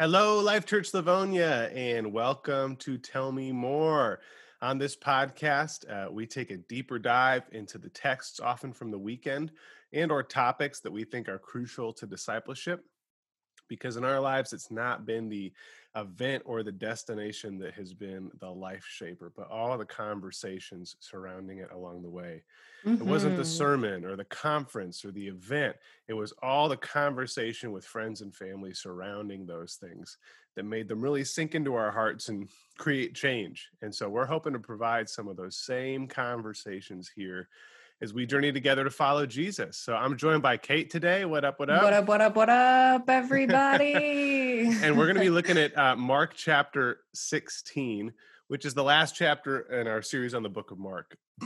Hello, Life Church Livonia, and welcome to Tell Me More. On this podcast, uh, we take a deeper dive into the texts, often from the weekend, and or topics that we think are crucial to discipleship. Because in our lives, it's not been the event or the destination that has been the life shaper, but all the conversations surrounding it along the way. Mm-hmm. It wasn't the mm-hmm. sermon or the conference or the event, it was all the conversation with friends and family surrounding those things that made them really sink into our hearts and create change. And so we're hoping to provide some of those same conversations here as we journey together to follow Jesus. So I'm joined by Kate today. What up, what up? What up, what up, what up, everybody? and we're going to be looking at uh, Mark chapter 16, which is the last chapter in our series on the book of Mark.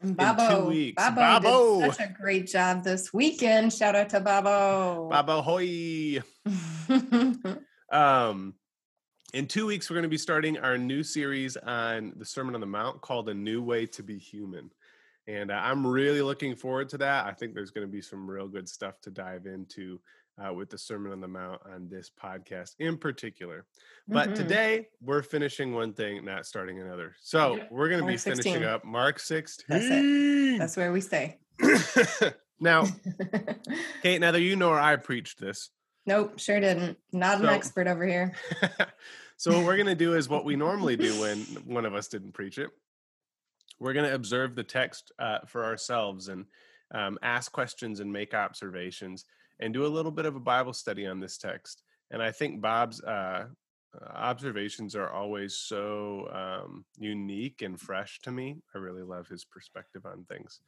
Babo, Babo, Babo did such a great job this weekend. Shout out to Babo. Babo hoy. um, in two weeks, we're going to be starting our new series on the Sermon on the Mount called A New Way to Be Human. And uh, I'm really looking forward to that. I think there's going to be some real good stuff to dive into uh, with the Sermon on the Mount on this podcast in particular. But mm-hmm. today we're finishing one thing, not starting another. So we're going to be 16. finishing up Mark 16. That's it. That's where we stay. now, Kate, neither you nor I preached this. Nope, sure didn't. Not so, an expert over here. so what we're going to do is what we normally do when one of us didn't preach it we're going to observe the text uh, for ourselves and um, ask questions and make observations and do a little bit of a Bible study on this text. And I think Bob's uh, observations are always so um, unique and fresh to me. I really love his perspective on things.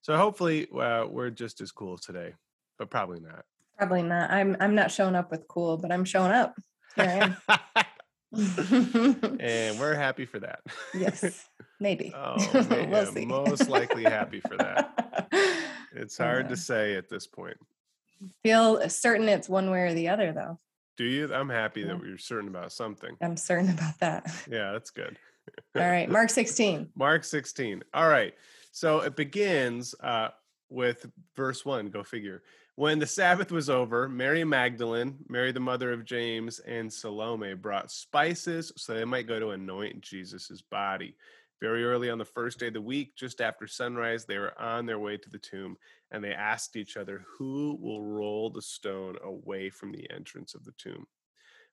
So hopefully uh, we're just as cool today, but probably not. Probably not. I'm I'm not showing up with cool, but I'm showing up. Here I am. and we're happy for that. yes, maybe. oh, we'll yeah, most likely happy for that. It's hard yeah. to say at this point. Feel certain it's one way or the other, though. Do you? I'm happy yeah. that we're certain about something. I'm certain about that. Yeah, that's good. All right, Mark 16. Mark 16. All right. So it begins uh, with verse one. Go figure. When the Sabbath was over, Mary Magdalene, Mary the mother of James, and Salome brought spices so they might go to anoint Jesus' body. Very early on the first day of the week, just after sunrise, they were on their way to the tomb and they asked each other, Who will roll the stone away from the entrance of the tomb?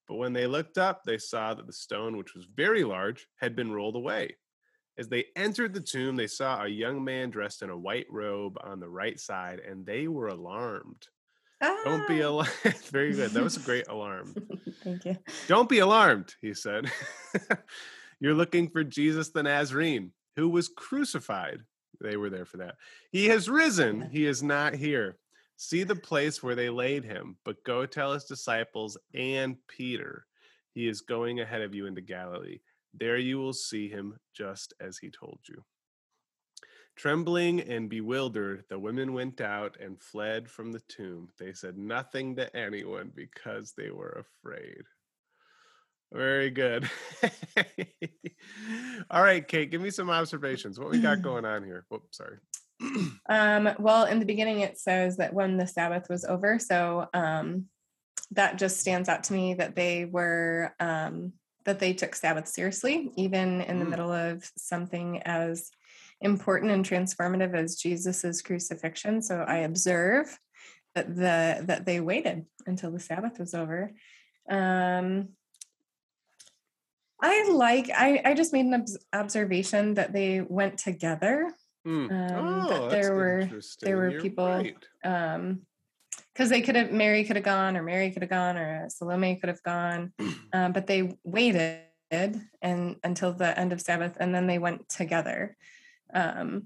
But when they looked up, they saw that the stone, which was very large, had been rolled away. As they entered the tomb, they saw a young man dressed in a white robe on the right side, and they were alarmed. Ah. Don't be ah. alarmed. Very good. That was a great alarm. Thank you. Don't be alarmed, he said. You're looking for Jesus the Nazarene, who was crucified. They were there for that. He has risen. He is not here. See the place where they laid him, but go tell his disciples and Peter, he is going ahead of you into Galilee. There you will see him just as he told you. Trembling and bewildered, the women went out and fled from the tomb. They said nothing to anyone because they were afraid. Very good. All right, Kate, give me some observations. What we got going on here? Whoops, sorry. um, well, in the beginning, it says that when the Sabbath was over. So um, that just stands out to me that they were um, that they took Sabbath seriously, even in the mm. middle of something as important and transformative as Jesus's crucifixion. So I observe that the that they waited until the Sabbath was over. Um, I like I I just made an observation that they went together. Mm. Um, oh, that there were there were You're people right. um, because they could have Mary could have gone or Mary could have gone or Salome could have gone, um, but they waited and until the end of Sabbath, and then they went together. Um,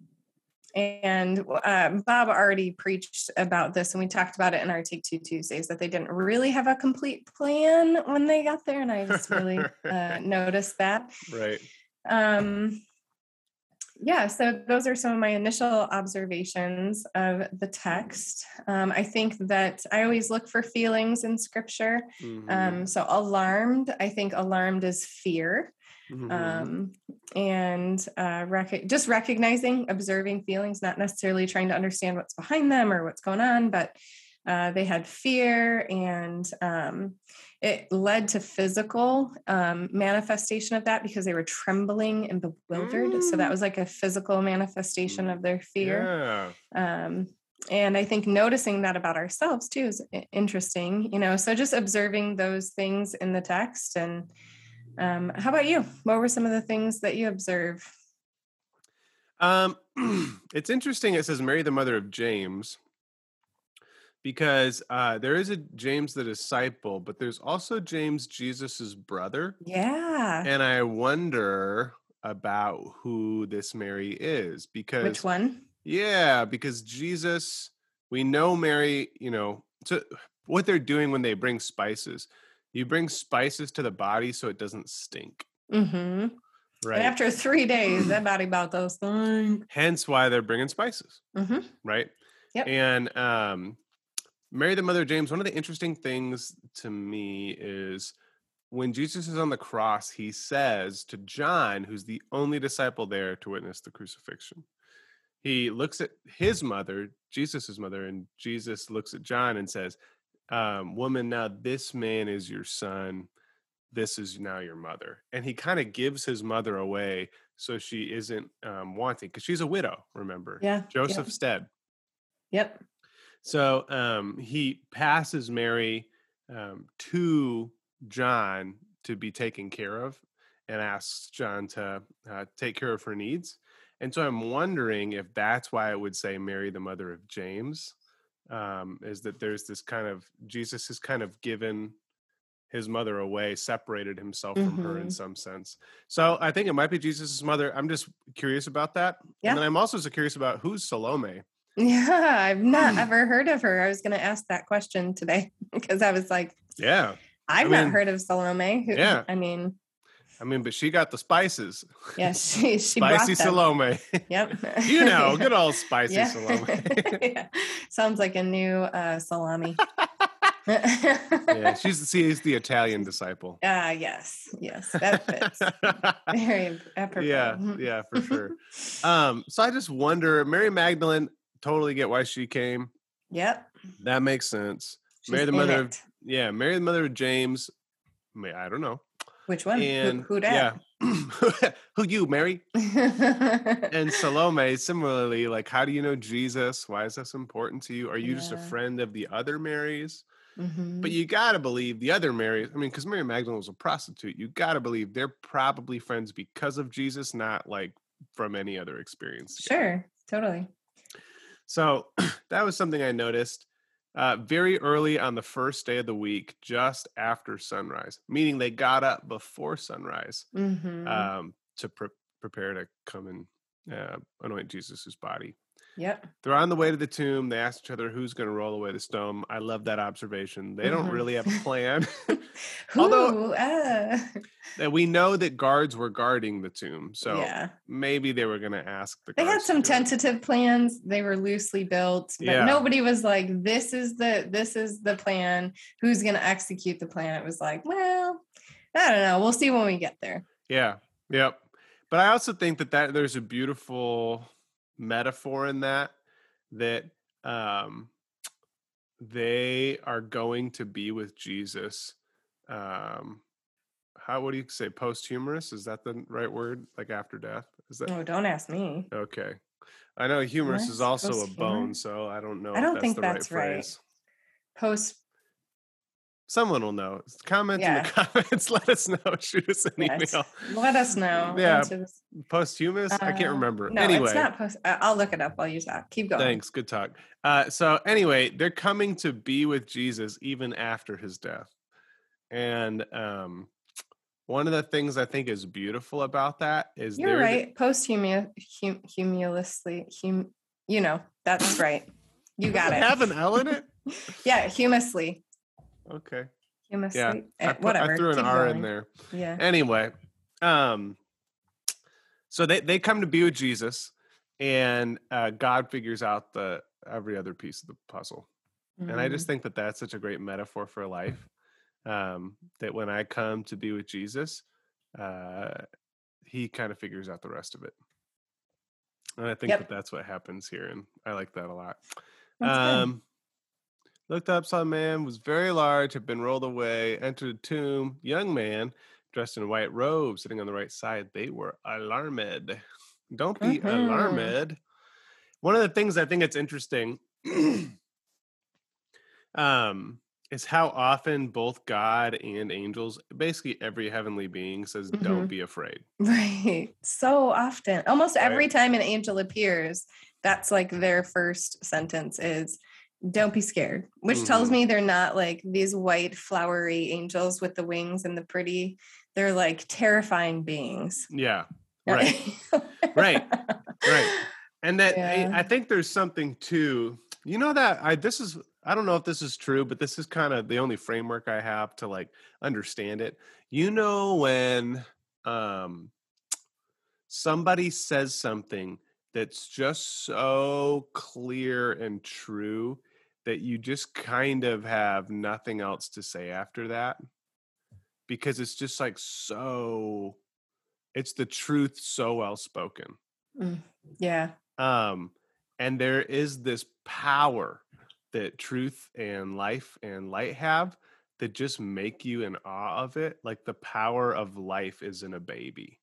and uh, Bob already preached about this, and we talked about it in our Take Two Tuesdays that they didn't really have a complete plan when they got there, and I just really uh, noticed that. Right. Um, yeah, so those are some of my initial observations of the text. Um, I think that I always look for feelings in scripture. Mm-hmm. Um, so, alarmed, I think alarmed is fear. Mm-hmm. Um, and uh, rec- just recognizing, observing feelings, not necessarily trying to understand what's behind them or what's going on, but uh, they had fear and um, it led to physical um, manifestation of that because they were trembling and bewildered mm. so that mm. was like a physical manifestation of their fear yeah. um, and i think noticing that about ourselves too is interesting you know so just observing those things in the text and um, how about you what were some of the things that you observe um, it's interesting it says mary the mother of james because uh, there is a James the disciple, but there's also James Jesus's brother. Yeah. And I wonder about who this Mary is because which one? Yeah, because Jesus, we know Mary, you know, so what they're doing when they bring spices, you bring spices to the body so it doesn't stink. Mm-hmm. Right. And after three days, that body about those things. Hence why they're bringing spices. Mm-hmm. Right. Yep. And um, Mary, the mother of James, one of the interesting things to me is when Jesus is on the cross, he says to John, who's the only disciple there to witness the crucifixion, he looks at his mother, Jesus's mother, and Jesus looks at John and says, um, Woman, now this man is your son. This is now your mother. And he kind of gives his mother away so she isn't um, wanting, because she's a widow, remember? Yeah. Joseph's dead. Yep. So um, he passes Mary um, to John to be taken care of and asks John to uh, take care of her needs. And so I'm wondering if that's why it would say Mary, the mother of James, um, is that there's this kind of Jesus has kind of given his mother away, separated himself from mm-hmm. her in mm-hmm. some sense. So I think it might be Jesus' mother. I'm just curious about that. Yeah. And then I'm also so curious about who's Salome. Yeah, I've not hmm. ever heard of her. I was going to ask that question today because I was like, yeah, I've I mean, not heard of Salome. Who, yeah, I mean, I mean, but she got the spices. Yes, yeah, she, she spicy Salome. Yep, you know, good old spicy yeah. Salome. yeah. Sounds like a new uh, salami. yeah, she's she's the Italian disciple. Ah, uh, yes, yes, that fits. Very apropos. Yeah, yeah, for sure. Um, so I just wonder, Mary Magdalene totally get why she came. Yep. That makes sense. She's Mary the mother of yeah, Mary the mother of James. I don't know. Which one? And, who, who that? Yeah. who you, Mary? and Salome, similarly, like, how do you know Jesus? Why is this important to you? Are you yeah. just a friend of the other Marys? Mm-hmm. But you got to believe the other Marys. I mean, because Mary Magdalene was a prostitute, you got to believe they're probably friends because of Jesus, not like from any other experience. Together. Sure, totally. So that was something I noticed uh, very early on the first day of the week, just after sunrise, meaning they got up before sunrise mm-hmm. um, to pre- prepare to come and uh, anoint Jesus's body. Yep. They're on the way to the tomb. They ask each other who's going to roll away the stone. I love that observation. They mm-hmm. don't really have a plan. Although uh. we know that guards were guarding the tomb. So yeah. maybe they were going to ask the They had some tentative it. plans. They were loosely built, but yeah. nobody was like this is the this is the plan. Who's going to execute the plan? It was like, well, I don't know. We'll see when we get there. Yeah. Yep. But I also think that that there's a beautiful metaphor in that that um, they are going to be with Jesus. Um, how what do you say? Posthumous is that the right word? Like after death? Is that? Oh, don't ask me. Okay, I know humerus is also a bone, so I don't know. I don't think that's right. right. Post Someone will know. Comment yeah. in the comments. Let us know. Shoot us an yes. email. Let us know. Yeah. Posthumous? Uh, I can't uh, remember. No, anyway. it's not post. I'll look it up while you talk. Keep going. Thanks. Good talk. Uh, so, anyway, they're coming to be with Jesus even after his death. And um, one of the things I think is beautiful about that is you're right. Posthumous, hum, hum, you know, that's right. You got it. Have an L in it? yeah, humusly. Okay. Humus yeah, I, put, whatever. I threw an Keep R going. in there. Yeah. Anyway, um, so they they come to be with Jesus, and uh, God figures out the every other piece of the puzzle. Mm-hmm. And I just mm-hmm. think that that's such a great metaphor for life. Um, that when I come to be with Jesus, uh, He kind of figures out the rest of it. And I think yep. that that's what happens here, and I like that a lot. That's um, Looked up, saw a man was very large, had been rolled away, entered a tomb. Young man, dressed in white robes, sitting on the right side. They were alarmed. Don't be mm-hmm. alarmed. One of the things I think it's interesting um, is how often both God and angels, basically every heavenly being, says, mm-hmm. "Don't be afraid." Right. So often, almost right? every time an angel appears, that's like their first sentence is don't be scared which mm-hmm. tells me they're not like these white flowery angels with the wings and the pretty they're like terrifying beings yeah right right right and that yeah. I, I, think there's something too you know that i this is i don't know if this is true but this is kind of the only framework i have to like understand it you know when um somebody says something that's just so clear and true that you just kind of have nothing else to say after that because it's just like so it's the truth so well spoken. Mm, yeah. Um and there is this power that truth and life and light have that just make you in awe of it like the power of life is in a baby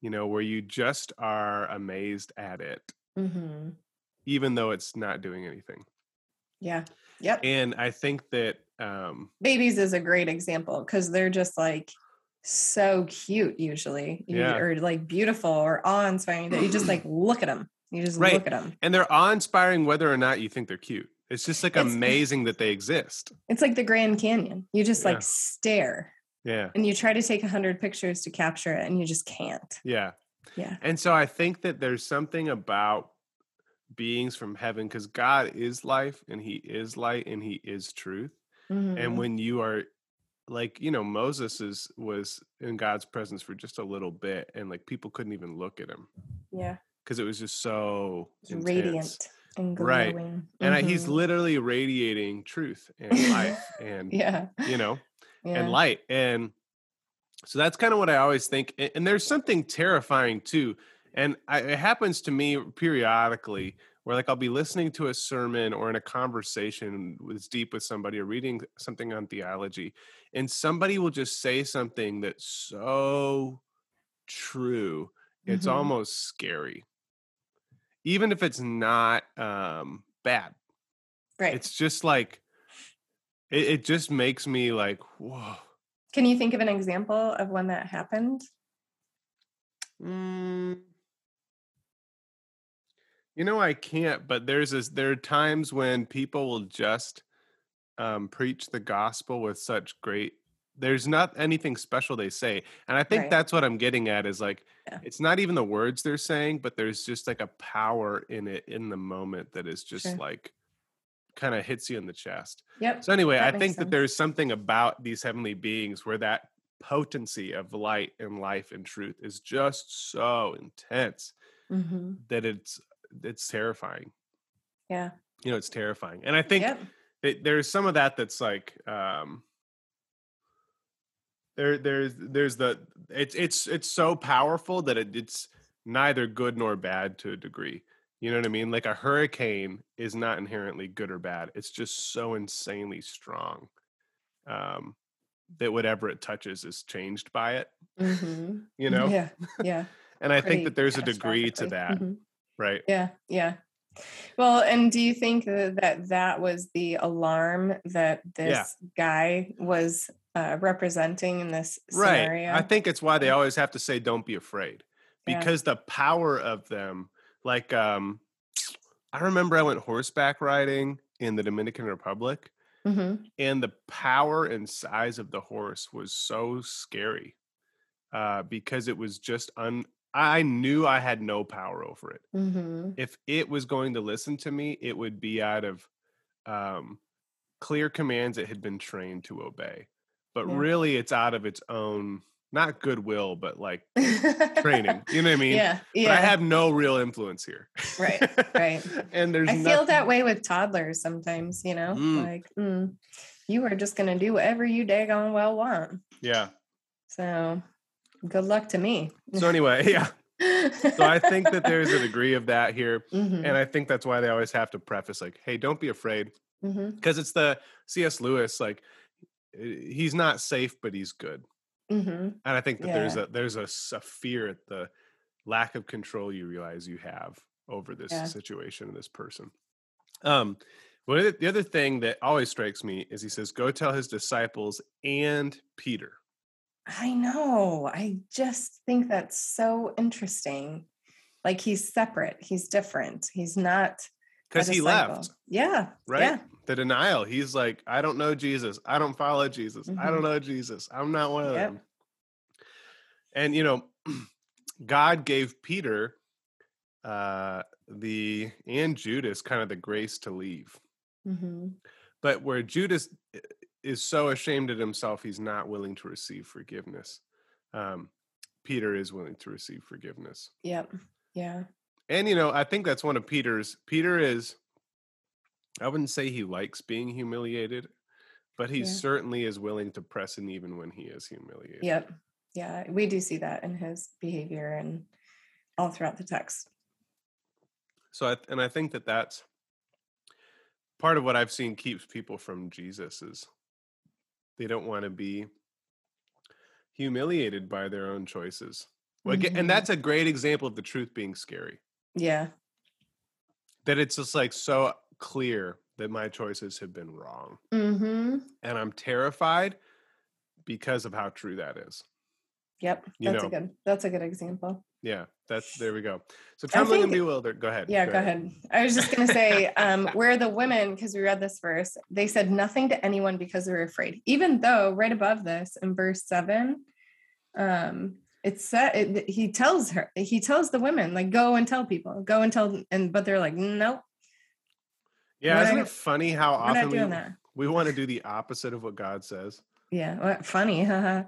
you know where you just are amazed at it. Mm-hmm. even though it's not doing anything yeah. Yep. And I think that um babies is a great example because they're just like so cute usually. Yeah. or like beautiful or awe-inspiring that you just like look at them. You just right. look at them. And they're awe-inspiring whether or not you think they're cute. It's just like it's, amazing that they exist. It's like the Grand Canyon. You just yeah. like stare. Yeah. And you try to take a hundred pictures to capture it and you just can't. Yeah. Yeah. And so I think that there's something about beings from heaven because God is life and he is light and he is truth. Mm-hmm. And when you are like, you know, Moses is was in God's presence for just a little bit and like people couldn't even look at him. Yeah. Because it was just so radiant and glowing. Right. Mm-hmm. And I, he's literally radiating truth and life and yeah, you know, yeah. and light. And so that's kind of what I always think. And there's something terrifying too and I, it happens to me periodically where like I'll be listening to a sermon or in a conversation with deep with somebody or reading something on theology, and somebody will just say something that's so true, it's mm-hmm. almost scary. Even if it's not um bad. Right. It's just like it, it just makes me like, whoa. Can you think of an example of when that happened? Mm, you know, I can't, but there's this, there are times when people will just um, preach the gospel with such great there's not anything special they say and i think right. that's what i'm getting at is like yeah. it's not even the words they're saying but there's just like a power in it in the moment that is just sure. like kind of hits you in the chest yep so anyway i think sense. that there's something about these heavenly beings where that potency of light and life and truth is just so intense mm-hmm. that it's it's terrifying. Yeah. You know, it's terrifying. And I think yep. it, there's some of that that's like um there there's there's the it's it's it's so powerful that it, it's neither good nor bad to a degree. You know what I mean? Like a hurricane is not inherently good or bad. It's just so insanely strong. Um that whatever it touches is changed by it. Mm-hmm. you know? Yeah. Yeah. and I think that there's a degree to that. Mm-hmm right yeah yeah well and do you think that that was the alarm that this yeah. guy was uh, representing in this scenario i think it's why they always have to say don't be afraid because yeah. the power of them like um i remember i went horseback riding in the dominican republic mm-hmm. and the power and size of the horse was so scary uh, because it was just un I knew I had no power over it. Mm-hmm. If it was going to listen to me, it would be out of um, clear commands it had been trained to obey. But yeah. really, it's out of its own, not goodwill, but like training. You know what I mean? Yeah. yeah. But I have no real influence here. Right. Right. and there's I nothing... feel that way with toddlers sometimes, you know, mm. like, mm, you are just going to do whatever you daggone well want. Yeah. So Good luck to me. So anyway, yeah. so I think that there's a degree of that here, mm-hmm. and I think that's why they always have to preface like, "Hey, don't be afraid. because mm-hmm. it's the cs lewis like he's not safe but he's good mm-hmm. and i think that yeah. there's a there's a, a, fear at the lack of control you realize you have over this yeah. situation and this person um well the other thing that always strikes me is he says go tell his disciples and peter i know i just think that's so interesting like he's separate he's different he's not because he left yeah right yeah. the denial he's like i don't know jesus i don't follow jesus mm-hmm. i don't mm-hmm. know jesus i'm not one of yep. them and you know god gave peter uh the and judas kind of the grace to leave mm-hmm. but where judas is so ashamed of himself he's not willing to receive forgiveness um peter is willing to receive forgiveness yep yeah. And you know, I think that's one of Peter's Peter is I wouldn't say he likes being humiliated, but he yeah. certainly is willing to press in even when he is humiliated. Yep. Yeah, we do see that in his behavior and all throughout the text. So, I, and I think that that's part of what I've seen keeps people from Jesus is they don't want to be humiliated by their own choices. Well, mm-hmm. and that's a great example of the truth being scary. Yeah. That it's just like so clear that my choices have been wrong. Mm-hmm. And I'm terrified because of how true that is. Yep. You that's know? a good that's a good example. Yeah, that's there we go. So trembling think, and bewildered. Go ahead. Yeah, go, go ahead. ahead. I was just gonna say, um, where the women, because we read this verse, they said nothing to anyone because they were afraid. Even though right above this in verse seven, um, it's said it, he tells her he tells the women like go and tell people go and tell and but they're like nope yeah isn't it funny how often we, we want to do the opposite of what god says yeah well, funny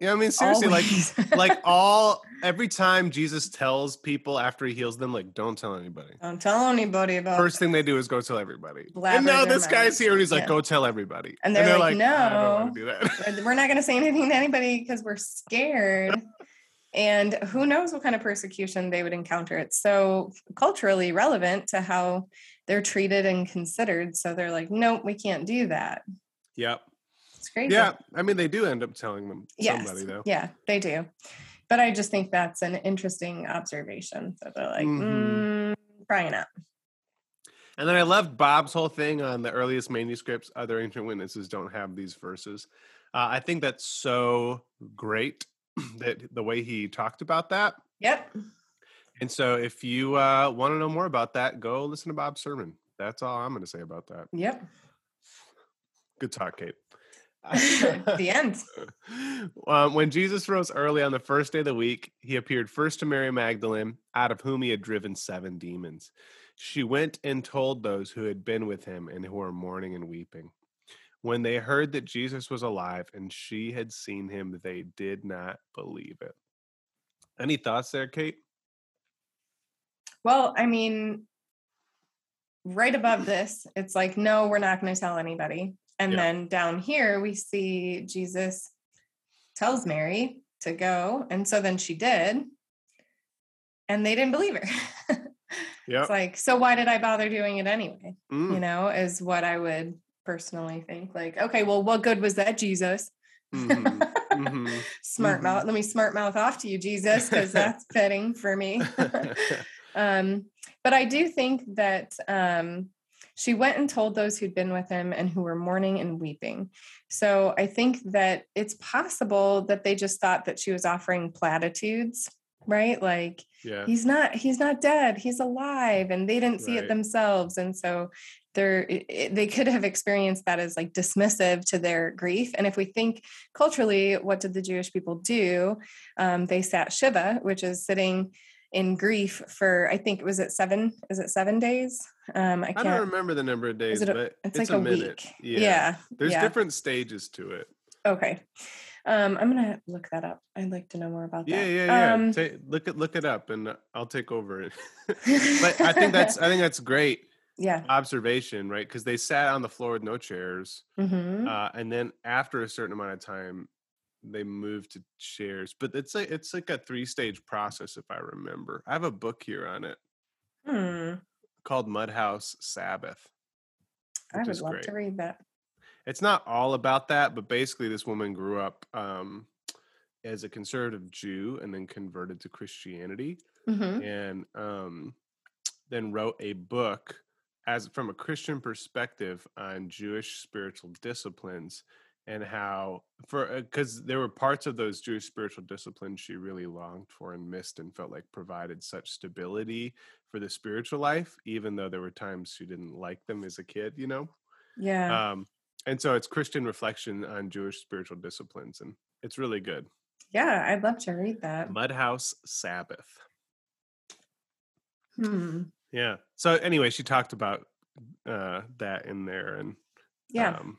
Yeah, I mean seriously, Always. like like all every time Jesus tells people after he heals them, like don't tell anybody. Don't tell anybody about. First thing they do is go tell everybody. and now this guy's here, and he's like, yeah. "Go tell everybody." And they're, and they're like, like, "No, we're not going to say anything to anybody because we're scared." and who knows what kind of persecution they would encounter it's so culturally relevant to how they're treated and considered so they're like nope we can't do that yep it's crazy yeah i mean they do end up telling them yes. somebody though yeah they do but i just think that's an interesting observation so they're like mm-hmm. mm, probably not and then I loved Bob's whole thing on the earliest manuscripts. Other ancient witnesses don't have these verses. Uh, I think that's so great that the way he talked about that. Yep. And so if you uh, want to know more about that, go listen to Bob's sermon. That's all I'm going to say about that. Yep. Good talk, Kate. the end. Um, when Jesus rose early on the first day of the week, he appeared first to Mary Magdalene, out of whom he had driven seven demons. She went and told those who had been with him and who were mourning and weeping. When they heard that Jesus was alive and she had seen him, they did not believe it. Any thoughts there, Kate? Well, I mean, right above this, it's like, no, we're not going to tell anybody. And yeah. then down here, we see Jesus tells Mary to go. And so then she did. And they didn't believe her. yeah. It's like, so why did I bother doing it anyway? Mm. You know, is what I would personally think like okay well what good was that jesus mm-hmm. Mm-hmm. smart mm-hmm. mouth let me smart mouth off to you jesus because that's fitting for me um, but i do think that um, she went and told those who'd been with him and who were mourning and weeping. So i think that it's possible that they just thought that she was offering platitudes right? Like yeah. he's not he's not dead he's alive and they didn't see right. it themselves. And so they're they could have experienced that as like dismissive to their grief. And if we think culturally what did the jewish people do? Um, they sat shiva which is sitting in grief for i think was it seven is it seven days um i, can't, I don't remember the number of days it a, but it's, it's like a, a week yeah, yeah. there's yeah. different stages to it okay um, I'm gonna look that up. I'd like to know more about that. Yeah, yeah, um, yeah. look it, look it up, and I'll take over it. but I think that's I think that's great yeah observation right because they sat on the floor with no chairs mm-hmm. uh, and then after a certain amount of time they moved to chairs but it's like it's like a three stage process if i remember i have a book here on it hmm. called mudhouse sabbath I would love great. to read that. It's not all about that, but basically, this woman grew up um, as a conservative Jew and then converted to Christianity, mm-hmm. and um, then wrote a book as from a Christian perspective on Jewish spiritual disciplines and how for because uh, there were parts of those Jewish spiritual disciplines she really longed for and missed and felt like provided such stability for the spiritual life, even though there were times she didn't like them as a kid, you know. Yeah. Um, and so it's Christian reflection on Jewish spiritual disciplines, and it's really good. Yeah, I'd love to read that. Mudhouse Sabbath. Hmm. Yeah. So anyway, she talked about uh, that in there, and yeah. Um,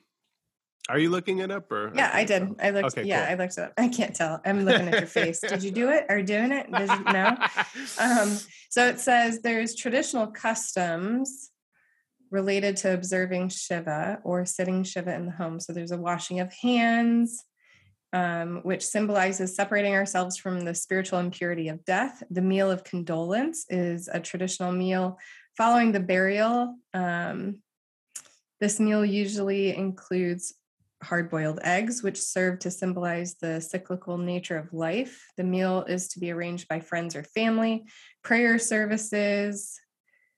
are you looking it up or? Yeah, I did. I looked. Okay, yeah, cool. I looked it up. I can't tell. I'm looking at your face. Did you do it? Are you doing it? Does it no? Um, so it says there's traditional customs related to observing Shiva or sitting Shiva in the home. So there's a washing of hands, um, which symbolizes separating ourselves from the spiritual impurity of death. The meal of condolence is a traditional meal following the burial. Um, this meal usually includes hard boiled eggs, which serve to symbolize the cyclical nature of life. The meal is to be arranged by friends or family, prayer services.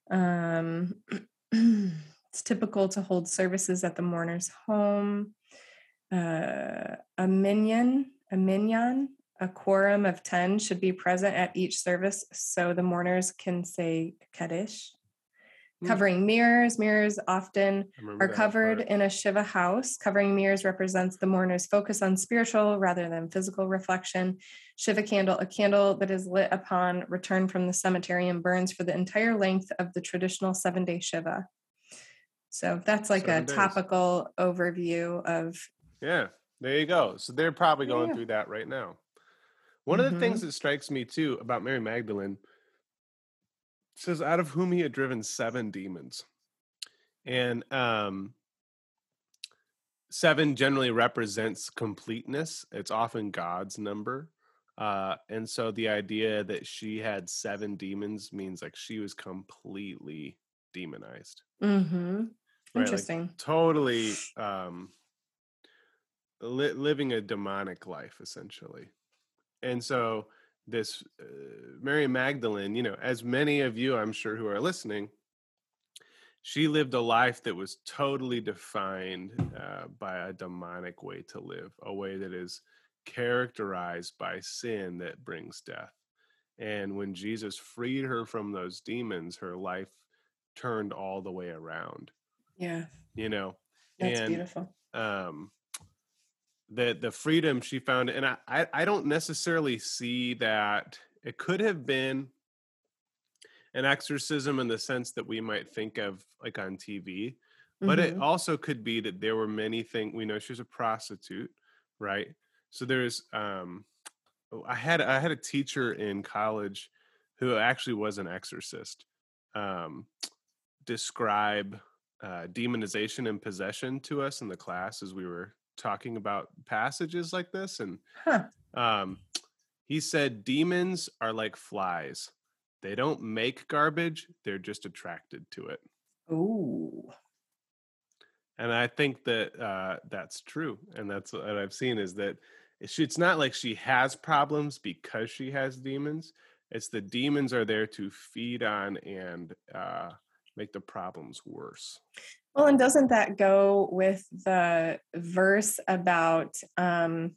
Um, it's typical to hold services at the mourner's home. Uh, a minyan, a minyan, a quorum of 10 should be present at each service so the mourners can say Kaddish. Mm. Covering mirrors. Mirrors often are covered in a Shiva house. Covering mirrors represents the mourner's focus on spiritual rather than physical reflection. Shiva candle, a candle that is lit upon return from the cemetery and burns for the entire length of the traditional seven day Shiva. So that's like seven a days. topical overview of. Yeah, there you go. So they're probably going yeah. through that right now. One mm-hmm. of the things mm-hmm. that strikes me too about Mary Magdalene says out of whom he had driven seven demons. And um seven generally represents completeness. It's often god's number uh and so the idea that she had seven demons means like she was completely demonized. Mm-hmm. Right? interesting. like, totally um li- living a demonic life essentially. And so this uh, Mary Magdalene, you know, as many of you I'm sure who are listening, she lived a life that was totally defined uh, by a demonic way to live, a way that is characterized by sin that brings death. And when Jesus freed her from those demons, her life turned all the way around. Yeah. You know, that's and, beautiful. Um, the the freedom she found and I, I i don't necessarily see that it could have been an exorcism in the sense that we might think of like on tv but mm-hmm. it also could be that there were many things we know she was a prostitute right so there's um oh, i had i had a teacher in college who actually was an exorcist um describe uh, demonization and possession to us in the class as we were talking about passages like this, and huh. um, he said demons are like flies. They don't make garbage; they're just attracted to it. Ooh. And I think that uh, that's true, and that's what I've seen is that it's not like she has problems because she has demons. It's the demons are there to feed on and uh, make the problems worse. Well, and doesn't that go with the verse about um,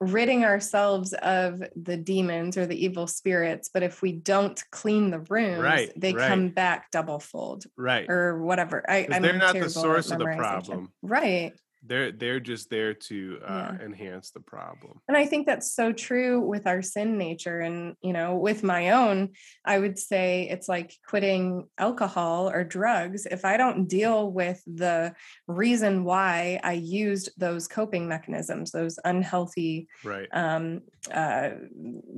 ridding ourselves of the demons or the evil spirits? But if we don't clean the rooms, right, they right. come back double fold, right, or whatever. I, I'm they're not the source of the problem, right? They're they're just there to uh, yeah. enhance the problem and i think that's so true with our sin nature and you know with my own i would say it's like quitting alcohol or drugs if i don't deal with the reason why i used those coping mechanisms those unhealthy right. um, uh,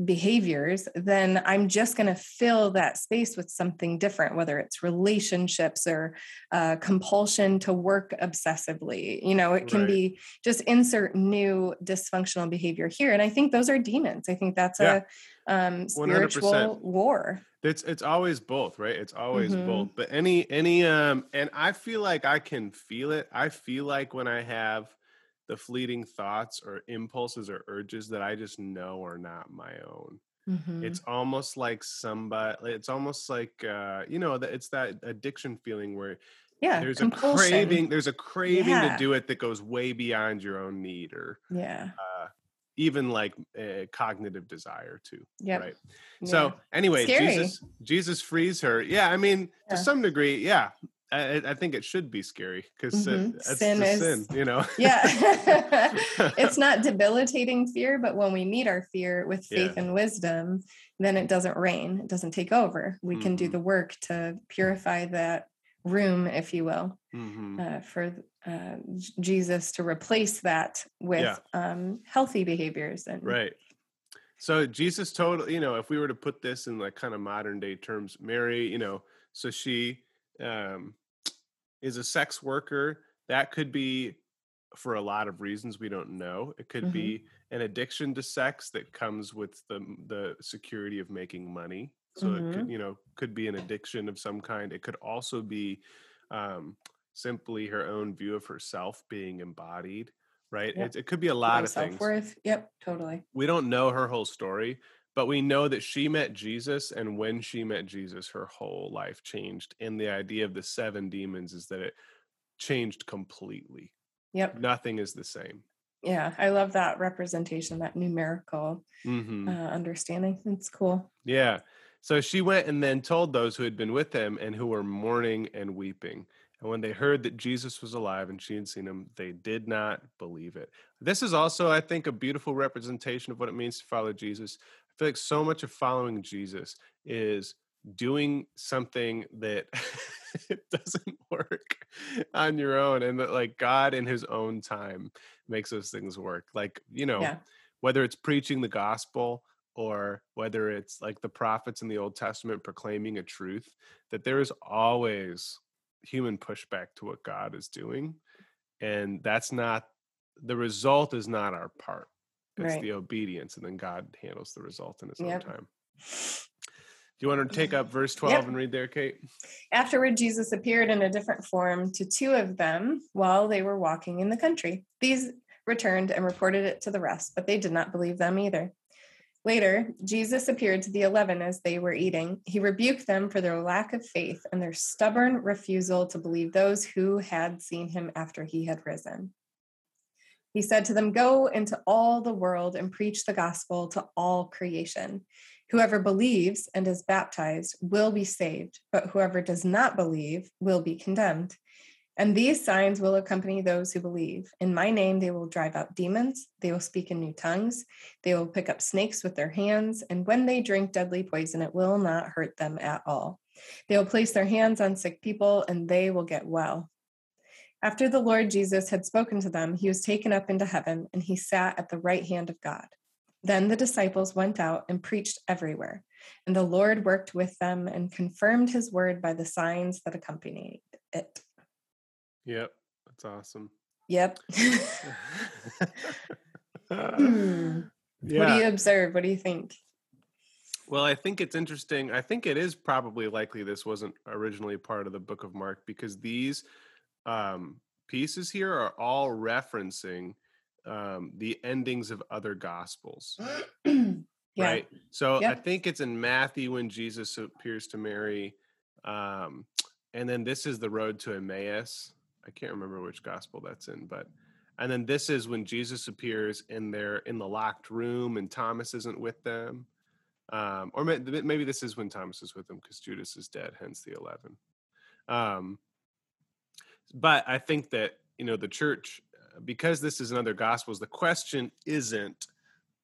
behaviors then i'm just going to fill that space with something different whether it's relationships or uh, compulsion to work obsessively you know it can right. be just insert new dysfunctional behavior here and i think those are demons i think that's yeah. a um, spiritual 100%. war It's it's always both, right? It's always mm-hmm. both. But any any um and I feel like I can feel it. I feel like when I have the fleeting thoughts or impulses or urges that I just know are not my own. Mm-hmm. It's almost like somebody it's almost like uh you know that it's that addiction feeling where yeah there's compulsion. a craving there's a craving yeah. to do it that goes way beyond your own need or yeah uh, even like a cognitive desire too yeah right yeah. so anyway Scary. jesus jesus frees her yeah i mean yeah. to some degree yeah I, I, think it should be scary because mm-hmm. sin is sin, you know. yeah, it's not debilitating fear, but when we meet our fear with faith yeah. and wisdom, then it doesn't reign. It doesn't take over. We mm-hmm. can do mm-hmm. the work to purify that room, if you will, mm-hmm. uh, for uh, Jesus to replace that with yeah. um, healthy behaviors. And right. So Jesus told you know if we were to put this in like kind of modern day terms, Mary, you know, so she um, is a sex worker. That could be for a lot of reasons we don't know. It could mm-hmm. be an addiction to sex that comes with the the security of making money. So mm-hmm. it could, you know, could be an addiction of some kind. It could also be um, simply her own view of herself being embodied, right? Yep. It, it, could be a lot of things. Self-worth. Yep, totally. We don't know her whole story, but we know that she met Jesus, and when she met Jesus, her whole life changed. And the idea of the seven demons is that it changed completely. Yep. Nothing is the same. Yeah, I love that representation, that numerical mm-hmm. uh, understanding. It's cool. Yeah. So she went and then told those who had been with them and who were mourning and weeping. And when they heard that Jesus was alive and she had seen him, they did not believe it. This is also, I think, a beautiful representation of what it means to follow Jesus. I feel like so much of following Jesus is doing something that it doesn't work on your own and that like God in his own time makes those things work. Like, you know, yeah. whether it's preaching the gospel or whether it's like the prophets in the Old Testament proclaiming a truth, that there is always human pushback to what God is doing. And that's not the result is not our part. It's right. the obedience, and then God handles the result in his yep. own time. Do you want to take up verse 12 yep. and read there, Kate? Afterward, Jesus appeared in a different form to two of them while they were walking in the country. These returned and reported it to the rest, but they did not believe them either. Later, Jesus appeared to the eleven as they were eating. He rebuked them for their lack of faith and their stubborn refusal to believe those who had seen him after he had risen. He said to them, Go into all the world and preach the gospel to all creation. Whoever believes and is baptized will be saved, but whoever does not believe will be condemned. And these signs will accompany those who believe. In my name, they will drive out demons. They will speak in new tongues. They will pick up snakes with their hands. And when they drink deadly poison, it will not hurt them at all. They will place their hands on sick people and they will get well. After the Lord Jesus had spoken to them, he was taken up into heaven and he sat at the right hand of God. Then the disciples went out and preached everywhere. And the Lord worked with them and confirmed his word by the signs that accompanied it. Yep, that's awesome. Yep. hmm. yeah. What do you observe? What do you think? Well, I think it's interesting. I think it is probably likely this wasn't originally part of the book of Mark because these um, pieces here are all referencing um, the endings of other gospels. yeah. Right. So yep. I think it's in Matthew when Jesus appears to Mary. Um, and then this is the road to Emmaus. I can't remember which gospel that's in, but and then this is when Jesus appears in their in the locked room and Thomas isn't with them. Um, or maybe this is when Thomas is with them because Judas is dead, hence the 11. Um, but I think that, you know, the church, uh, because this is another gospels, the question isn't,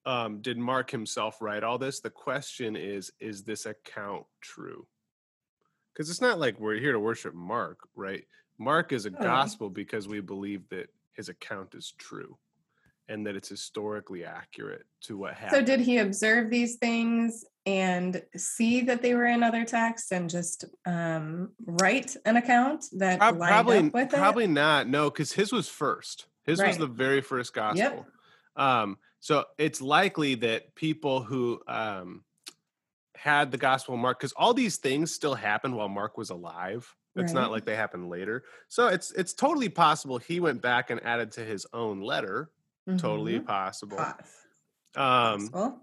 um, did Mark himself write all this? The question is, is this account true? Because it's not like we're here to worship Mark, right? Mark is a oh. gospel because we believe that his account is true and that it's historically accurate to what happened. So, did he observe these things and see that they were in other texts and just um, write an account that Pro- probably probably it? Probably not? No, because his was first. His right. was the very first gospel. Yep. Um, so it's likely that people who um, had the gospel mark because all these things still happened while mark was alive it's right. not like they happened later so it's it's totally possible he went back and added to his own letter mm-hmm. totally possible um possible.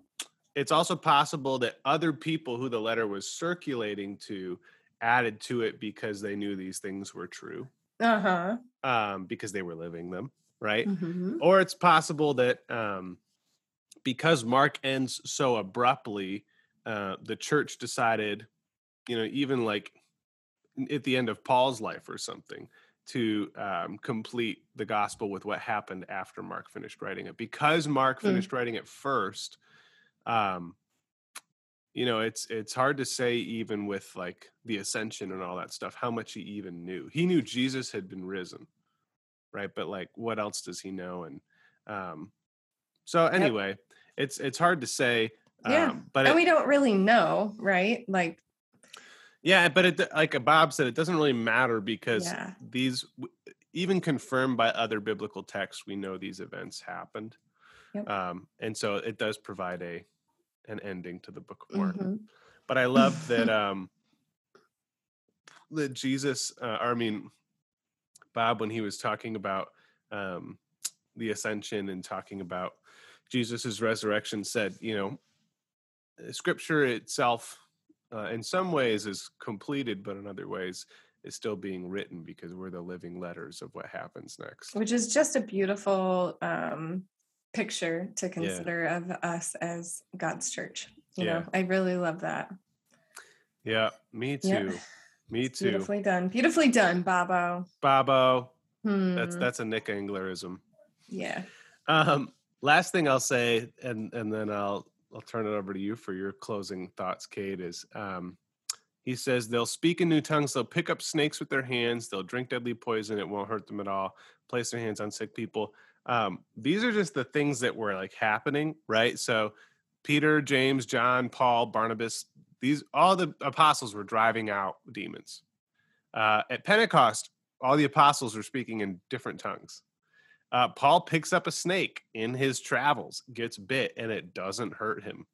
it's also possible that other people who the letter was circulating to added to it because they knew these things were true uh-huh um because they were living them right mm-hmm. or it's possible that um because mark ends so abruptly uh, the church decided, you know, even like at the end of Paul's life or something, to um, complete the gospel with what happened after Mark finished writing it. Because Mark hmm. finished mm. writing it first, um, you know, it's it's hard to say even with like the ascension and all that stuff how much he even knew. He knew Jesus had been risen, right? But like, what else does he know? And um, so anyway, yep. it's it's hard to say. Yeah, um, but and it, we don't really know, right? Like, yeah, but it like Bob said, it doesn't really matter because yeah. these, even confirmed by other biblical texts, we know these events happened, yep. um, and so it does provide a an ending to the Book of Mark. Mm-hmm. But I love that um that Jesus, uh, or I mean, Bob, when he was talking about um the ascension and talking about Jesus's resurrection, said, you know, scripture itself uh, in some ways is completed but in other ways is still being written because we're the living letters of what happens next. Which is just a beautiful um, picture to consider yeah. of us as god's church you yeah. know i really love that. Yeah me too. Me too. beautifully done. Beautifully done babo. Babo. Hmm. that's that's a nick englerism yeah. Um last thing i'll say and and then i'll I'll turn it over to you for your closing thoughts, Kate. Is um, he says they'll speak in new tongues, they'll pick up snakes with their hands, they'll drink deadly poison, it won't hurt them at all. Place their hands on sick people. Um, these are just the things that were like happening, right? So Peter, James, John, Paul, Barnabas, these all the apostles were driving out demons. Uh, at Pentecost, all the apostles were speaking in different tongues. Uh, Paul picks up a snake in his travels, gets bit, and it doesn't hurt him.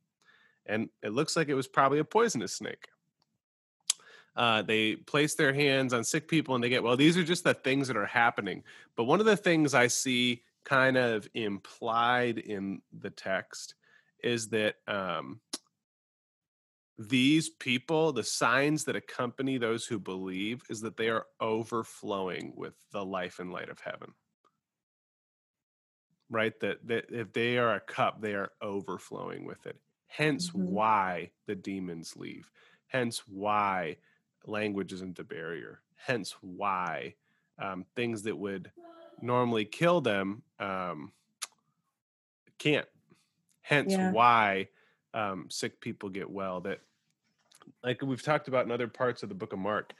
And it looks like it was probably a poisonous snake. Uh, they place their hands on sick people and they get, well, these are just the things that are happening. But one of the things I see kind of implied in the text is that um, these people, the signs that accompany those who believe, is that they are overflowing with the life and light of heaven right? That that if they are a cup, they are overflowing with it. Hence mm-hmm. why the demons leave. Hence why language isn't a barrier. Hence why um, things that would normally kill them um, can't. Hence yeah. why um, sick people get well. That, like we've talked about in other parts of the book of Mark,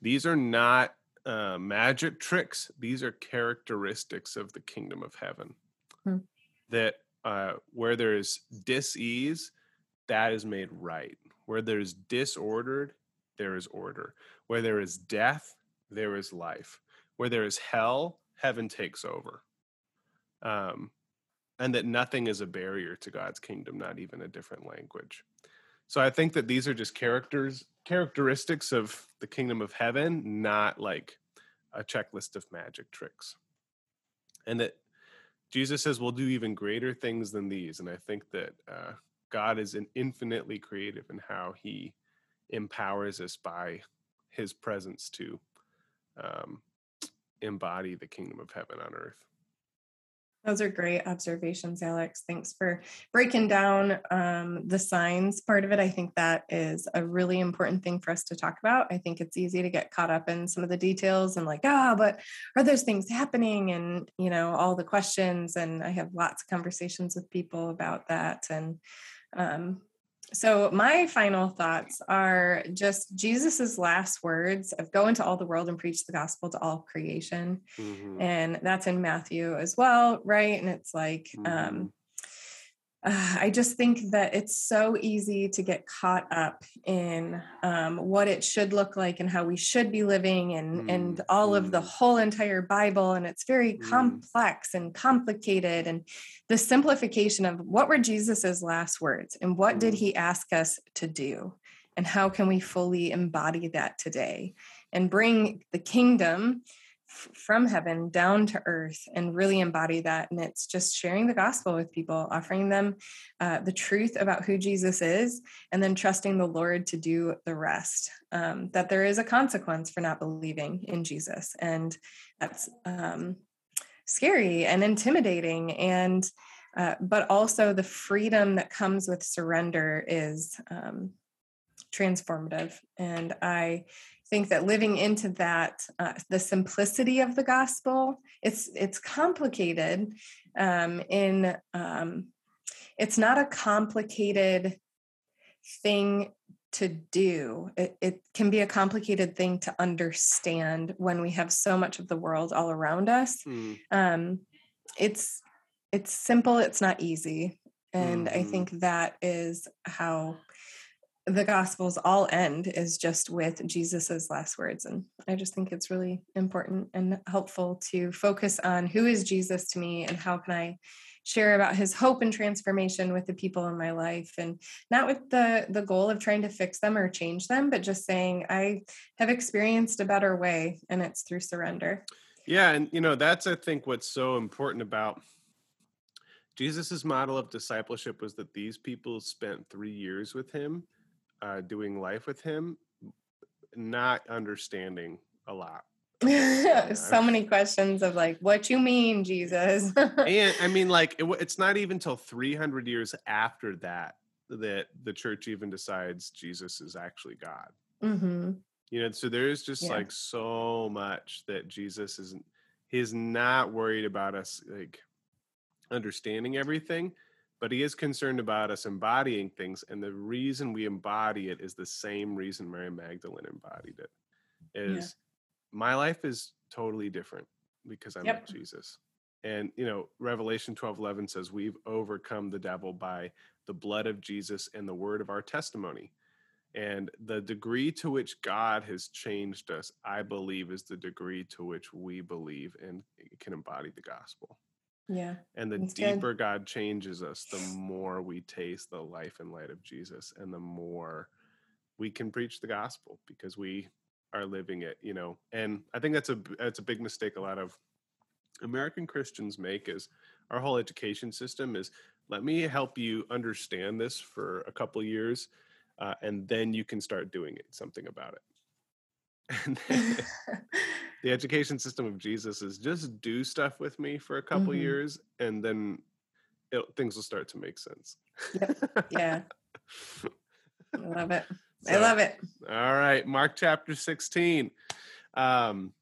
these are not uh, magic tricks. These are characteristics of the kingdom of heaven hmm. that uh, where there's dis-ease that is made right. Where there's disordered there is order. Where there is death there is life. Where there is hell heaven takes over. Um, and that nothing is a barrier to god's kingdom not even a different language. So i think that these are just characters characteristics of the kingdom of heaven not like a checklist of magic tricks. And that Jesus says we'll do even greater things than these. And I think that uh, God is an infinitely creative in how he empowers us by his presence to um, embody the kingdom of heaven on earth. Those are great observations, Alex. Thanks for breaking down um, the signs part of it. I think that is a really important thing for us to talk about. I think it's easy to get caught up in some of the details and like, ah, oh, but are those things happening? And, you know, all the questions. And I have lots of conversations with people about that. And um, so, my final thoughts are just Jesus's last words of go into all the world and preach the gospel to all creation. Mm-hmm. And that's in Matthew as well, right? And it's like, um, mm-hmm. um, uh, I just think that it's so easy to get caught up in um, what it should look like and how we should be living and mm, and all of the mm. whole entire Bible and it's very mm. complex and complicated and the simplification of what were Jesus's last words and what mm. did he ask us to do and how can we fully embody that today and bring the kingdom from heaven down to earth and really embody that. And it's just sharing the gospel with people, offering them uh, the truth about who Jesus is, and then trusting the Lord to do the rest. Um, that there is a consequence for not believing in Jesus. And that's um, scary and intimidating. And uh, but also the freedom that comes with surrender is um, transformative. And I think that living into that uh, the simplicity of the gospel it's it's complicated um, in um, it's not a complicated thing to do it, it can be a complicated thing to understand when we have so much of the world all around us mm. um, it's it's simple it's not easy and mm-hmm. i think that is how the gospels all end is just with jesus's last words and i just think it's really important and helpful to focus on who is jesus to me and how can i share about his hope and transformation with the people in my life and not with the the goal of trying to fix them or change them but just saying i have experienced a better way and it's through surrender. Yeah and you know that's i think what's so important about jesus's model of discipleship was that these people spent three years with him uh, doing life with him, not understanding a lot. so many questions of like, what you mean, Jesus? and I mean, like, it, it's not even till 300 years after that that the church even decides Jesus is actually God. Mm-hmm. You know, so there's just yeah. like so much that Jesus isn't, he's not worried about us like understanding everything but he is concerned about us embodying things and the reason we embody it is the same reason mary magdalene embodied it is yeah. my life is totally different because i'm yep. with jesus and you know revelation 12 11 says we've overcome the devil by the blood of jesus and the word of our testimony and the degree to which god has changed us i believe is the degree to which we believe and can embody the gospel yeah. And the deeper good. God changes us, the more we taste the life and light of Jesus and the more we can preach the gospel because we are living it, you know. And I think that's a that's a big mistake a lot of American Christians make is our whole education system is let me help you understand this for a couple years uh, and then you can start doing it something about it the education system of Jesus is just do stuff with me for a couple mm-hmm. years, and then it, things will start to make sense. Yep. Yeah. I love it. So, I love it. All right, Mark chapter 16. Um,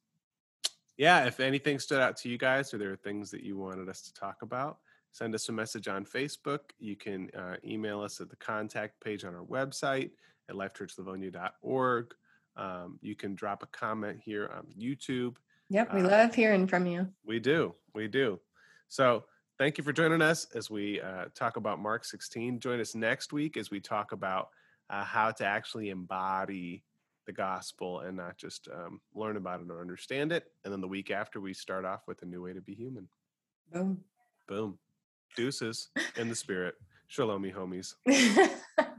yeah, if anything stood out to you guys or there are things that you wanted us to talk about, send us a message on Facebook. You can uh, email us at the contact page on our website at lifechurchlivonia.org. Um, you can drop a comment here on YouTube. Yep, we uh, love hearing from you. We do. We do. So thank you for joining us as we uh, talk about Mark 16. Join us next week as we talk about uh, how to actually embody the gospel and not just um, learn about it or understand it. And then the week after, we start off with a new way to be human. Boom. Boom. Deuces in the spirit. Shalom, homies.